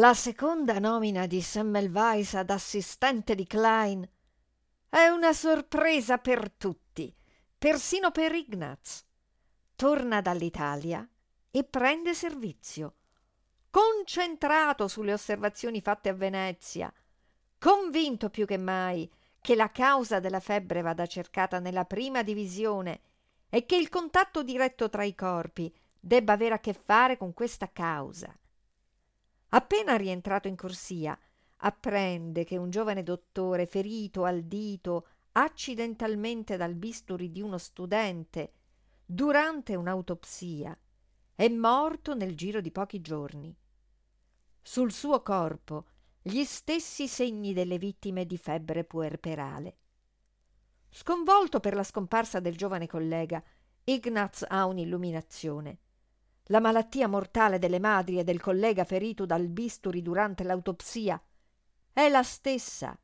La seconda nomina di Semmelweis ad assistente di Klein è una sorpresa per tutti, persino per Ignaz. Torna dall'Italia e prende servizio, concentrato sulle osservazioni fatte a Venezia, convinto più che mai che la causa della febbre vada cercata nella prima divisione e che il contatto diretto tra i corpi debba avere a che fare con questa causa. Appena rientrato in corsia, apprende che un giovane dottore ferito al dito accidentalmente dal bisturi di uno studente durante un'autopsia è morto nel giro di pochi giorni. Sul suo corpo gli stessi segni delle vittime di febbre puerperale. Sconvolto per la scomparsa del giovane collega, Ignaz ha un'illuminazione. La malattia mortale delle madri e del collega ferito dal bisturi durante l'autopsia è la stessa.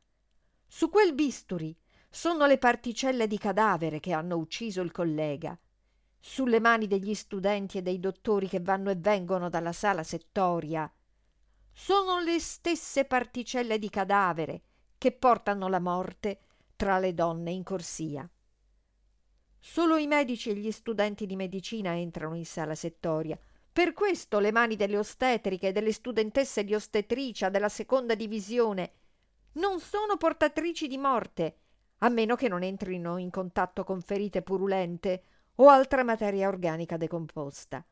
Su quel bisturi sono le particelle di cadavere che hanno ucciso il collega. Sulle mani degli studenti e dei dottori che vanno e vengono dalla sala settoria sono le stesse particelle di cadavere che portano la morte tra le donne in corsia. Solo i medici e gli studenti di medicina entrano in sala settoria. Per questo le mani delle ostetriche delle studentesse di ostetricia della seconda divisione non sono portatrici di morte, a meno che non entrino in contatto con ferite purulente o altra materia organica decomposta.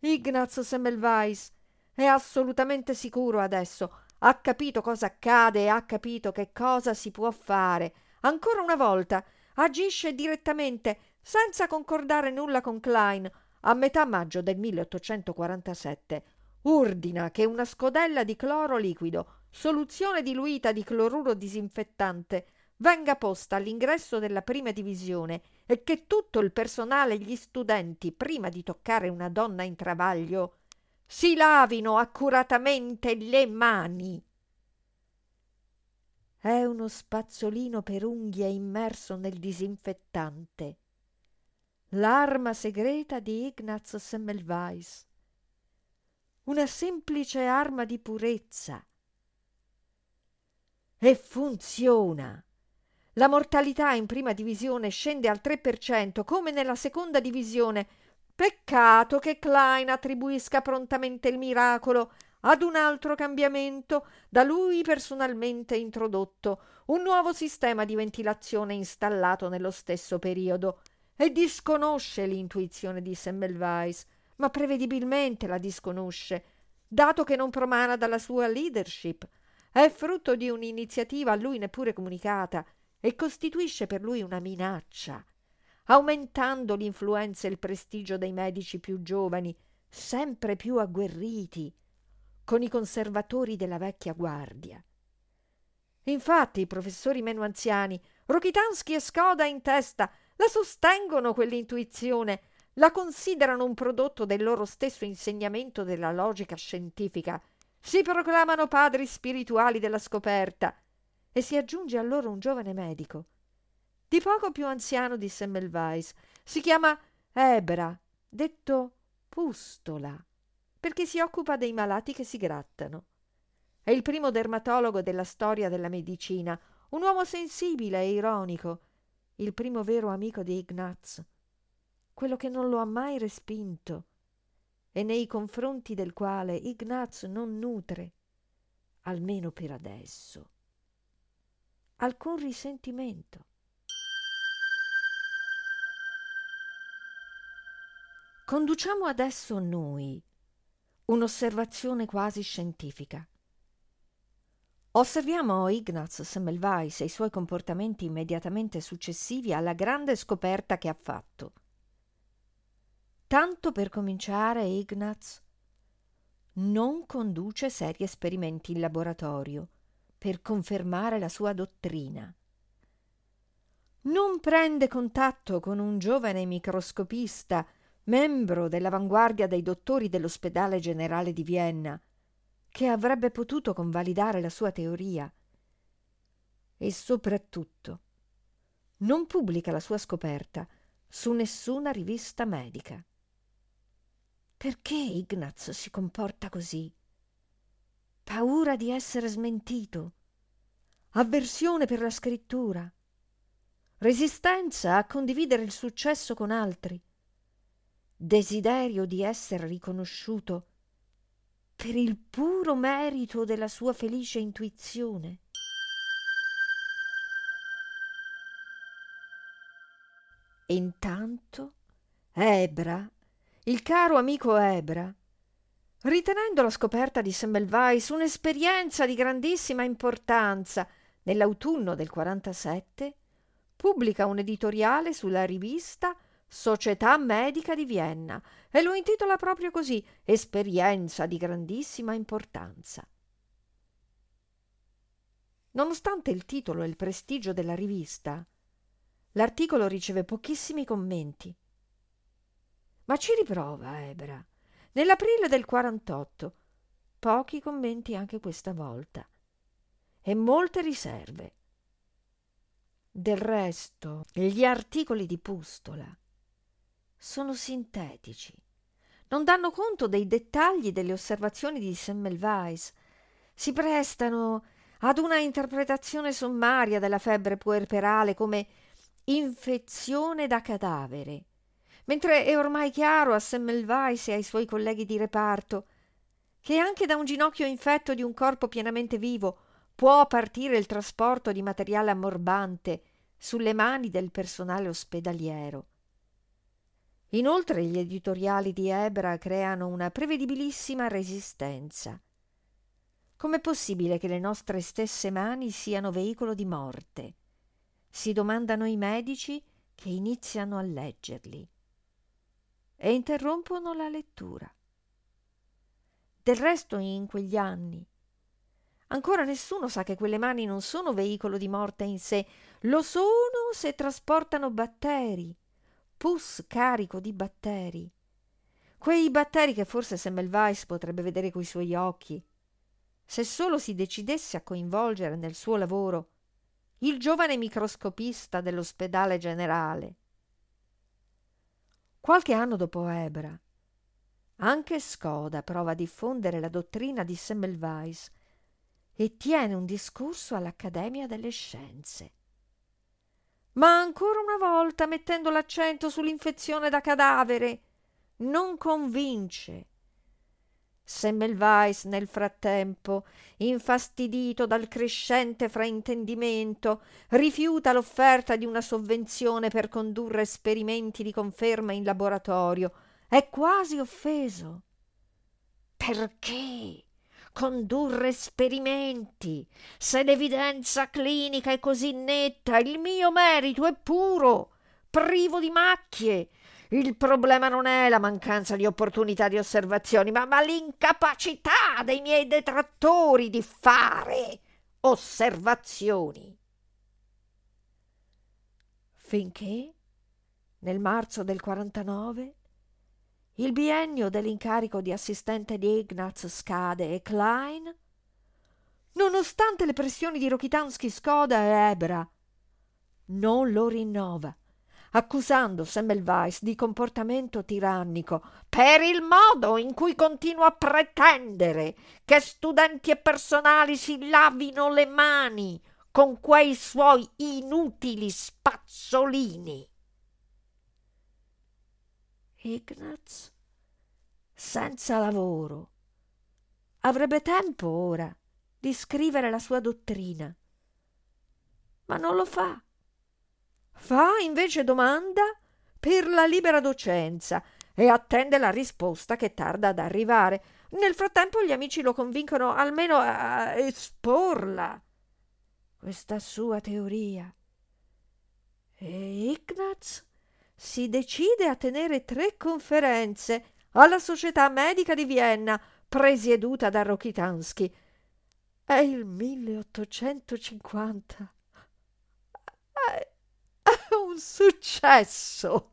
Ignaz Semmelweis è assolutamente sicuro adesso, ha capito cosa accade e ha capito che cosa si può fare. Ancora una volta agisce direttamente, senza concordare nulla con Klein. A metà maggio del 1847 ordina che una scodella di cloro liquido, soluzione diluita di cloruro disinfettante, venga posta all'ingresso della prima divisione e che tutto il personale e gli studenti, prima di toccare una donna in travaglio, si lavino accuratamente le mani. È uno spazzolino per unghie immerso nel disinfettante. L'arma segreta di Ignaz Semmelweis. Una semplice arma di purezza. E funziona. La mortalità in prima divisione scende al 3%, come nella seconda divisione. Peccato che Klein attribuisca prontamente il miracolo ad un altro cambiamento da lui personalmente introdotto, un nuovo sistema di ventilazione installato nello stesso periodo, e disconosce l'intuizione di Semmelweis, ma prevedibilmente la disconosce, dato che non promana dalla sua leadership, è frutto di un'iniziativa a lui neppure comunicata e costituisce per lui una minaccia, aumentando l'influenza e il prestigio dei medici più giovani, sempre più agguerriti, con i conservatori della vecchia guardia. Infatti i professori meno anziani, Rokitansky e Skoda in testa, la sostengono quell'intuizione, la considerano un prodotto del loro stesso insegnamento della logica scientifica, si proclamano padri spirituali della scoperta e si aggiunge a loro un giovane medico, di poco più anziano di Semmelweis, si chiama Ebra, detto Pustola perché si occupa dei malati che si grattano. È il primo dermatologo della storia della medicina, un uomo sensibile e ironico, il primo vero amico di Ignaz, quello che non lo ha mai respinto e nei confronti del quale Ignaz non nutre, almeno per adesso, alcun risentimento. Conduciamo adesso noi un'osservazione quasi scientifica. Osserviamo Ignaz Semmelweis e i suoi comportamenti immediatamente successivi alla grande scoperta che ha fatto. Tanto per cominciare, Ignaz non conduce seri esperimenti in laboratorio, per confermare la sua dottrina. Non prende contatto con un giovane microscopista, membro dell'avanguardia dei dottori dell'ospedale generale di Vienna, che avrebbe potuto convalidare la sua teoria. E soprattutto non pubblica la sua scoperta su nessuna rivista medica. Perché Ignaz si comporta così? Paura di essere smentito? Avversione per la scrittura? Resistenza a condividere il successo con altri? Desiderio di essere riconosciuto per il puro merito della sua felice intuizione? Intanto Ebra, il caro amico Ebra, ritenendo la scoperta di Semmelweis un'esperienza di grandissima importanza nell'autunno del 47, pubblica un editoriale sulla rivista Società Medica di Vienna e lo intitola proprio così Esperienza di grandissima importanza. Nonostante il titolo e il prestigio della rivista, L'articolo riceve pochissimi commenti. Ma ci riprova Ebra. Nell'aprile del 48. Pochi commenti anche questa volta. E molte riserve. Del resto, gli articoli di Pustola sono sintetici. Non danno conto dei dettagli delle osservazioni di Semmelweis. Si prestano ad una interpretazione sommaria della febbre puerperale come infezione da cadavere, mentre è ormai chiaro a Semmelweis e ai suoi colleghi di reparto che anche da un ginocchio infetto di un corpo pienamente vivo può partire il trasporto di materiale ammorbante sulle mani del personale ospedaliero. Inoltre gli editoriali di Ebra creano una prevedibilissima resistenza. Com'è possibile che le nostre stesse mani siano veicolo di morte? si domandano i medici che iniziano a leggerli e interrompono la lettura. Del resto in quegli anni ancora nessuno sa che quelle mani non sono veicolo di morte in sé, lo sono se trasportano batteri, pus carico di batteri. Quei batteri che forse Semmelweis potrebbe vedere coi suoi occhi, se solo si decidesse a coinvolgere nel suo lavoro il giovane microscopista dell'ospedale generale. Qualche anno dopo Ebra, anche Skoda prova a diffondere la dottrina di Semmelweis e tiene un discorso all'Accademia delle Scienze. Ma ancora una volta mettendo l'accento sull'infezione da cadavere, non convince Semmelweis nel frattempo, infastidito dal crescente fraintendimento, rifiuta l'offerta di una sovvenzione per condurre esperimenti di conferma in laboratorio. È quasi offeso. Perché condurre esperimenti se l'evidenza clinica è così netta? Il mio merito è puro, privo di macchie il problema non è la mancanza di opportunità di osservazioni, ma, ma l'incapacità dei miei detrattori di fare osservazioni. Finché, nel marzo del 49, il biennio dell'incarico di assistente di Ignaz scade e Klein, nonostante le pressioni di Rokitansky, Skoda e Ebra, non lo rinnova accusando Semmelweis di comportamento tirannico per il modo in cui continua a pretendere che studenti e personali si lavino le mani con quei suoi inutili spazzolini. Ignaz, senza lavoro, avrebbe tempo ora di scrivere la sua dottrina, ma non lo fa. Fa invece domanda per la libera docenza e attende la risposta che tarda ad arrivare. Nel frattempo gli amici lo convincono almeno a esporla, questa sua teoria. E Ignaz si decide a tenere tre conferenze alla Società Medica di Vienna, presieduta da Rokitansky. È il 1850. È, un successo.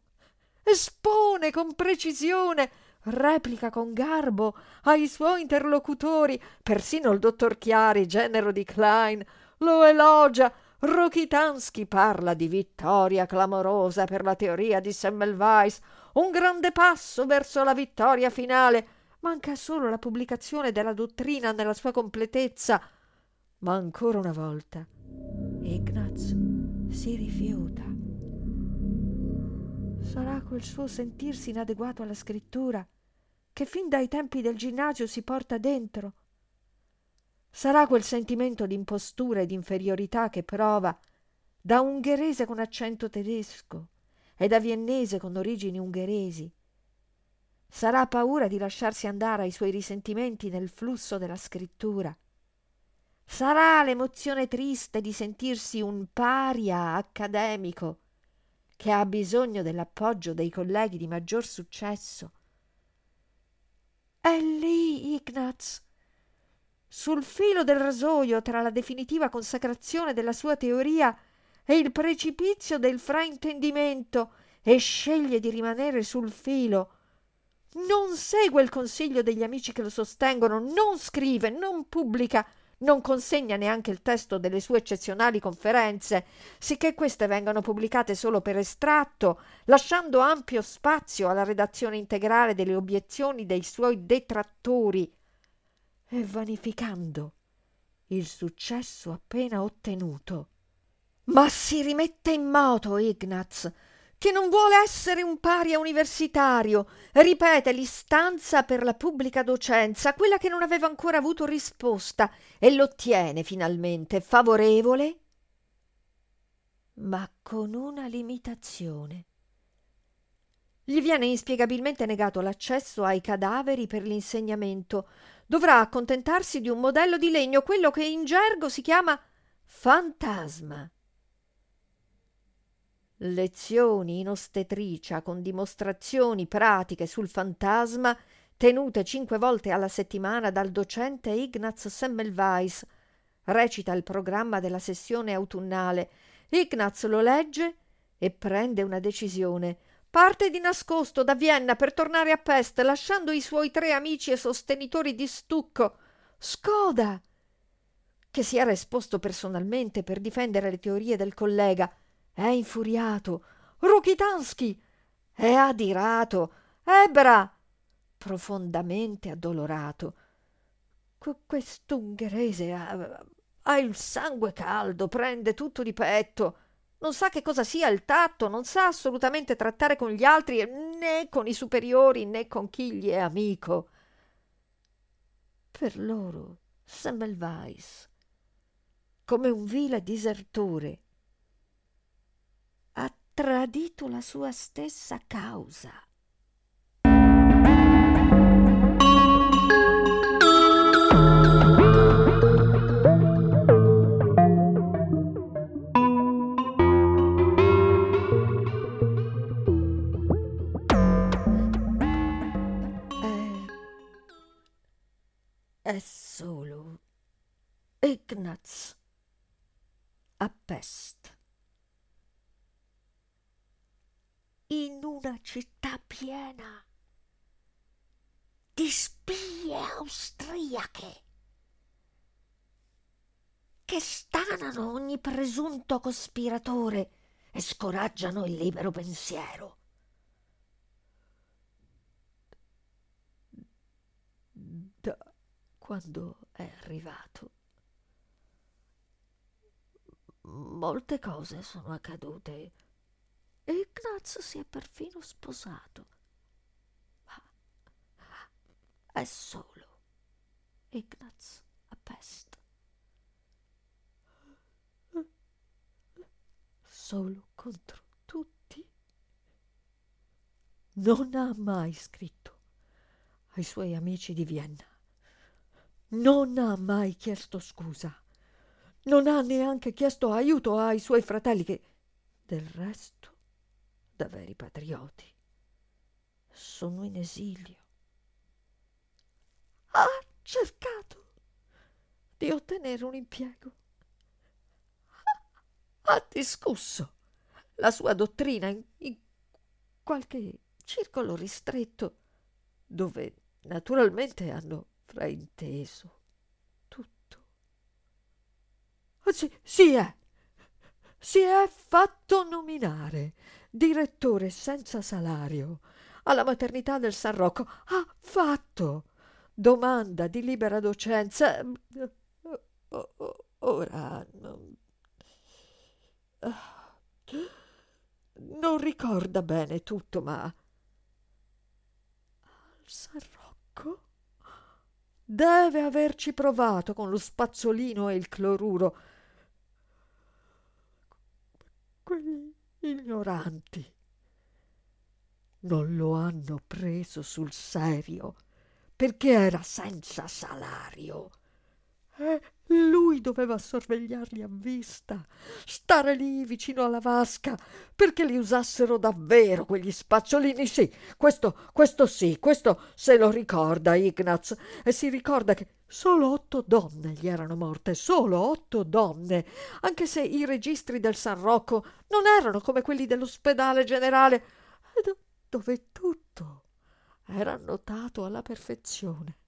Espone con precisione, replica con garbo ai suoi interlocutori, persino il dottor Chiari, genero di Klein, lo elogia. Rokitansky parla di vittoria clamorosa per la teoria di Semmelweis, un grande passo verso la vittoria finale. Manca solo la pubblicazione della dottrina nella sua completezza. Ma ancora una volta Ignaz si rifiuta. Sarà quel suo sentirsi inadeguato alla scrittura che fin dai tempi del ginnasio si porta dentro. Sarà quel sentimento di impostura e di inferiorità che prova da ungherese con accento tedesco e da viennese con origini ungheresi. Sarà paura di lasciarsi andare ai suoi risentimenti nel flusso della scrittura. Sarà l'emozione triste di sentirsi un paria accademico che ha bisogno dell'appoggio dei colleghi di maggior successo. È lì, Ignaz, sul filo del rasoio tra la definitiva consacrazione della sua teoria e il precipizio del fraintendimento e sceglie di rimanere sul filo. Non segue il consiglio degli amici che lo sostengono, non scrive, non pubblica, non consegna neanche il testo delle sue eccezionali conferenze, sicché queste vengano pubblicate solo per estratto, lasciando ampio spazio alla redazione integrale delle obiezioni dei suoi detrattori e vanificando il successo appena ottenuto. Ma si rimette in moto Ignaz, che non vuole essere un paria universitario, ripete l'istanza per la pubblica docenza, quella che non aveva ancora avuto risposta, e l'ottiene finalmente favorevole, ma con una limitazione. Gli viene inspiegabilmente negato l'accesso ai cadaveri per l'insegnamento. Dovrà accontentarsi di un modello di legno, quello che in gergo si chiama fantasma lezioni in ostetricia con dimostrazioni pratiche sul fantasma tenute cinque volte alla settimana dal docente Ignaz Semmelweis. Recita il programma della sessione autunnale. Ignaz lo legge e prende una decisione. Parte di nascosto da Vienna per tornare a Pest, lasciando i suoi tre amici e sostenitori di stucco. Skoda, che si era esposto personalmente per difendere le teorie del collega, è infuriato. Rukitansky è adirato. Ebra profondamente addolorato. Quest'ungherese ha, ha il sangue caldo, prende tutto di petto. Non sa che cosa sia il tatto, non sa assolutamente trattare con gli altri, né con i superiori, né con chi gli è amico. Per loro Semmelweis, come un vile disertore, tradito la sua stessa causa. È, solo Ignaz a Pest. in una città piena di spie austriache che stanano ogni presunto cospiratore e scoraggiano il libero pensiero. Da quando è arrivato, molte cose sono accadute Ignaz si è perfino sposato. Ma è solo Ignaz a Pest. Solo contro tutti. Non ha mai scritto ai suoi amici di Vienna. Non ha mai chiesto scusa. Non ha neanche chiesto aiuto ai suoi fratelli che, del resto, da veri patrioti. Sono in esilio. Ha cercato di ottenere un impiego. Ha discusso la sua dottrina in, in qualche circolo ristretto, dove naturalmente hanno frainteso tutto. Si, si è, si è fatto nominare direttore senza salario alla maternità del San Rocco. Ha fatto domanda di libera docenza. Ora non, non ricorda bene tutto, ma al San Rocco deve averci provato con lo spazzolino e il cloruro. Quegli ignoranti non lo hanno preso sul serio perché era senza salario. E lui doveva sorvegliarli a vista, stare lì vicino alla vasca perché li usassero davvero quegli spacciolini. Sì, questo, questo sì, questo se lo ricorda Ignaz e si ricorda che solo otto donne gli erano morte, solo otto donne, anche se i registri del San Rocco non erano come quelli dell'ospedale generale, dove tutto era annotato alla perfezione.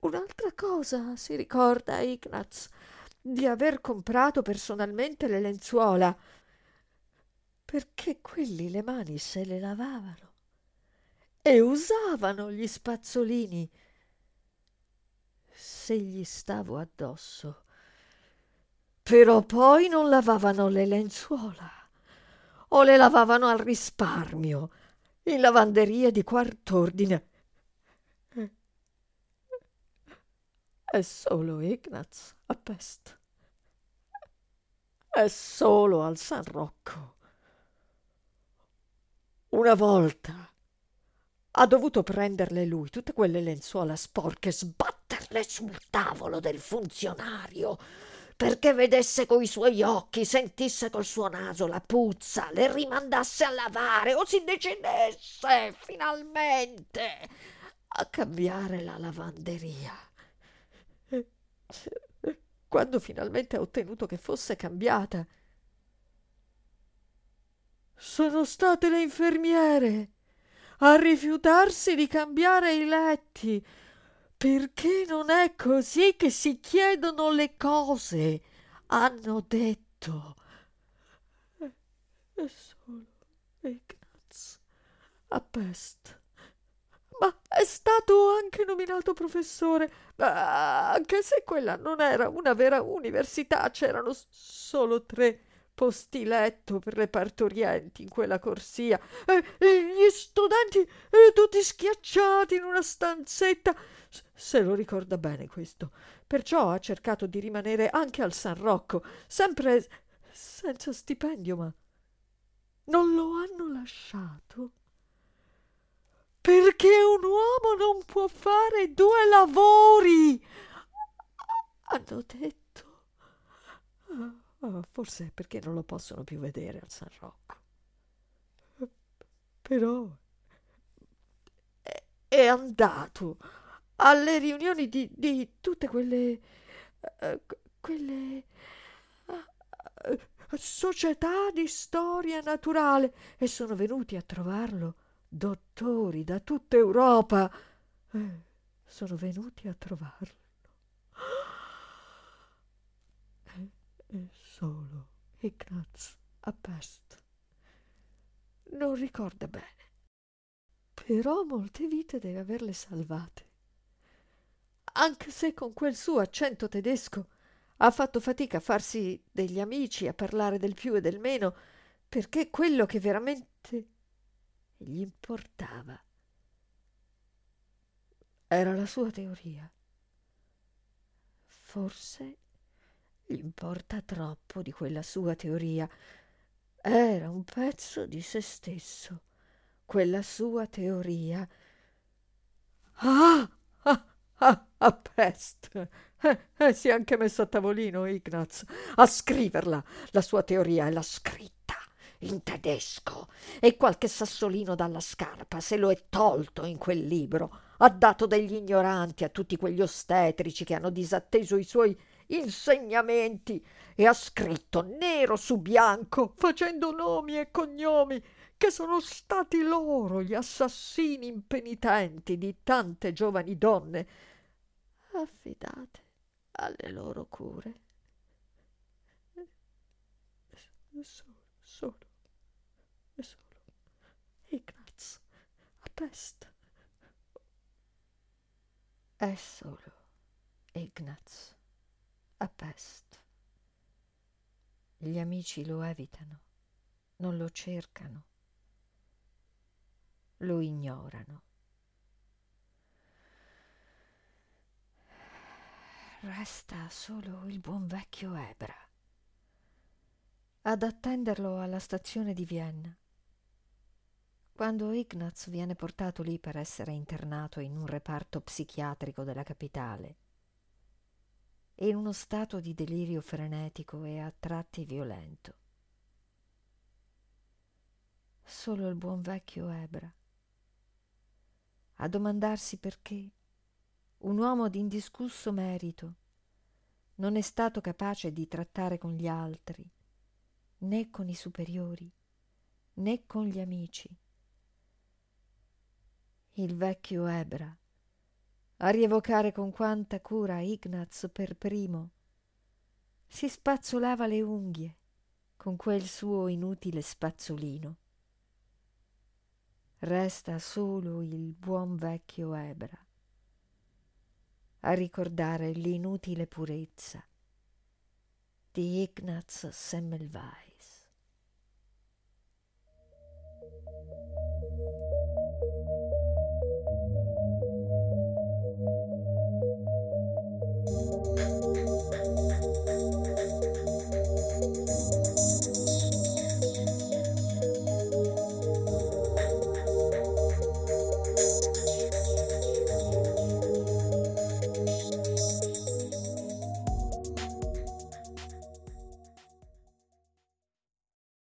Un'altra cosa si ricorda Ignaz di aver comprato personalmente le lenzuola, perché quelli le mani se le lavavano. E usavano gli spazzolini. Se gli stavo addosso. Però poi non lavavano le lenzuola. O le lavavano al risparmio in lavanderia di quart'ordine È solo Ignaz a Pest. È solo al San Rocco. Una volta ha dovuto prenderle lui tutte quelle lenzuola sporche sbatterle sul tavolo del funzionario perché vedesse coi suoi occhi, sentisse col suo naso la puzza, le rimandasse a lavare o si decidesse finalmente a cambiare la lavanderia. Quando finalmente ha ottenuto che fosse cambiata, sono state le infermiere a rifiutarsi di cambiare i letti, perché non è così che si chiedono le cose, hanno detto. È solo Ignaz. A Pest ma è stato anche nominato professore, anche se quella non era una vera università, c'erano solo tre posti letto per le partorienti in quella corsia e, gli studenti e tutti schiacciati in una stanzetta. Se lo ricorda bene questo. Perciò ha cercato di rimanere anche al San Rocco, sempre senza stipendio, ma non lo hanno lasciato perché un uomo non può fare due lavori. Hanno detto. Oh, forse perché non lo possono più vedere al San Rocco. Però è, andato alle riunioni di, di tutte quelle. Uh, quelle. Uh, società di storia naturale e sono venuti a trovarlo dottori da tutta Europa eh, sono venuti a trovarlo. È, è solo Ignaz a Pest. Non ricorda bene, però molte vite deve averle salvate. Anche se con quel suo accento tedesco ha fatto fatica a farsi degli amici, a parlare del più e del meno, perché quello che veramente gli importava. Era la sua teoria. Forse gli importa troppo di quella sua teoria. Era un pezzo di se stesso, quella sua teoria. Ah! Ah! Ah! ah peste! Eh, eh, si è anche messo a tavolino Ignaz a scriverla, la sua teoria, e l'ha scritta in tedesco e qualche sassolino dalla scarpa se lo è tolto in quel libro. ha dato degli ignoranti a tutti quegli ostetrici che hanno disatteso i suoi insegnamenti e ha scritto nero su bianco, facendo nomi e cognomi, che sono stati loro gli assassini impenitenti di tante giovani donne affidate alle loro cure. Solo, solo, solo Ignaz a peste. È solo Ignaz a peste. Gli amici lo evitano, non lo cercano, lo ignorano. Resta solo il buon vecchio Ebra ad attenderlo alla stazione di Vienna. Quando Ignaz viene portato lì per essere internato in un reparto psichiatrico della capitale, in uno stato di delirio frenetico e a tratti violento. Solo il buon vecchio Ebra a domandarsi perché un uomo di indiscusso merito non è stato capace di trattare con gli altri, né con i superiori, né con gli amici. Il vecchio Ebra a rievocare con quanta cura Ignaz per primo. Si spazzolava le unghie con quel suo inutile spazzolino. Resta solo il buon vecchio Ebra a ricordare l'inutile purezza di Ignaz Semmelweis.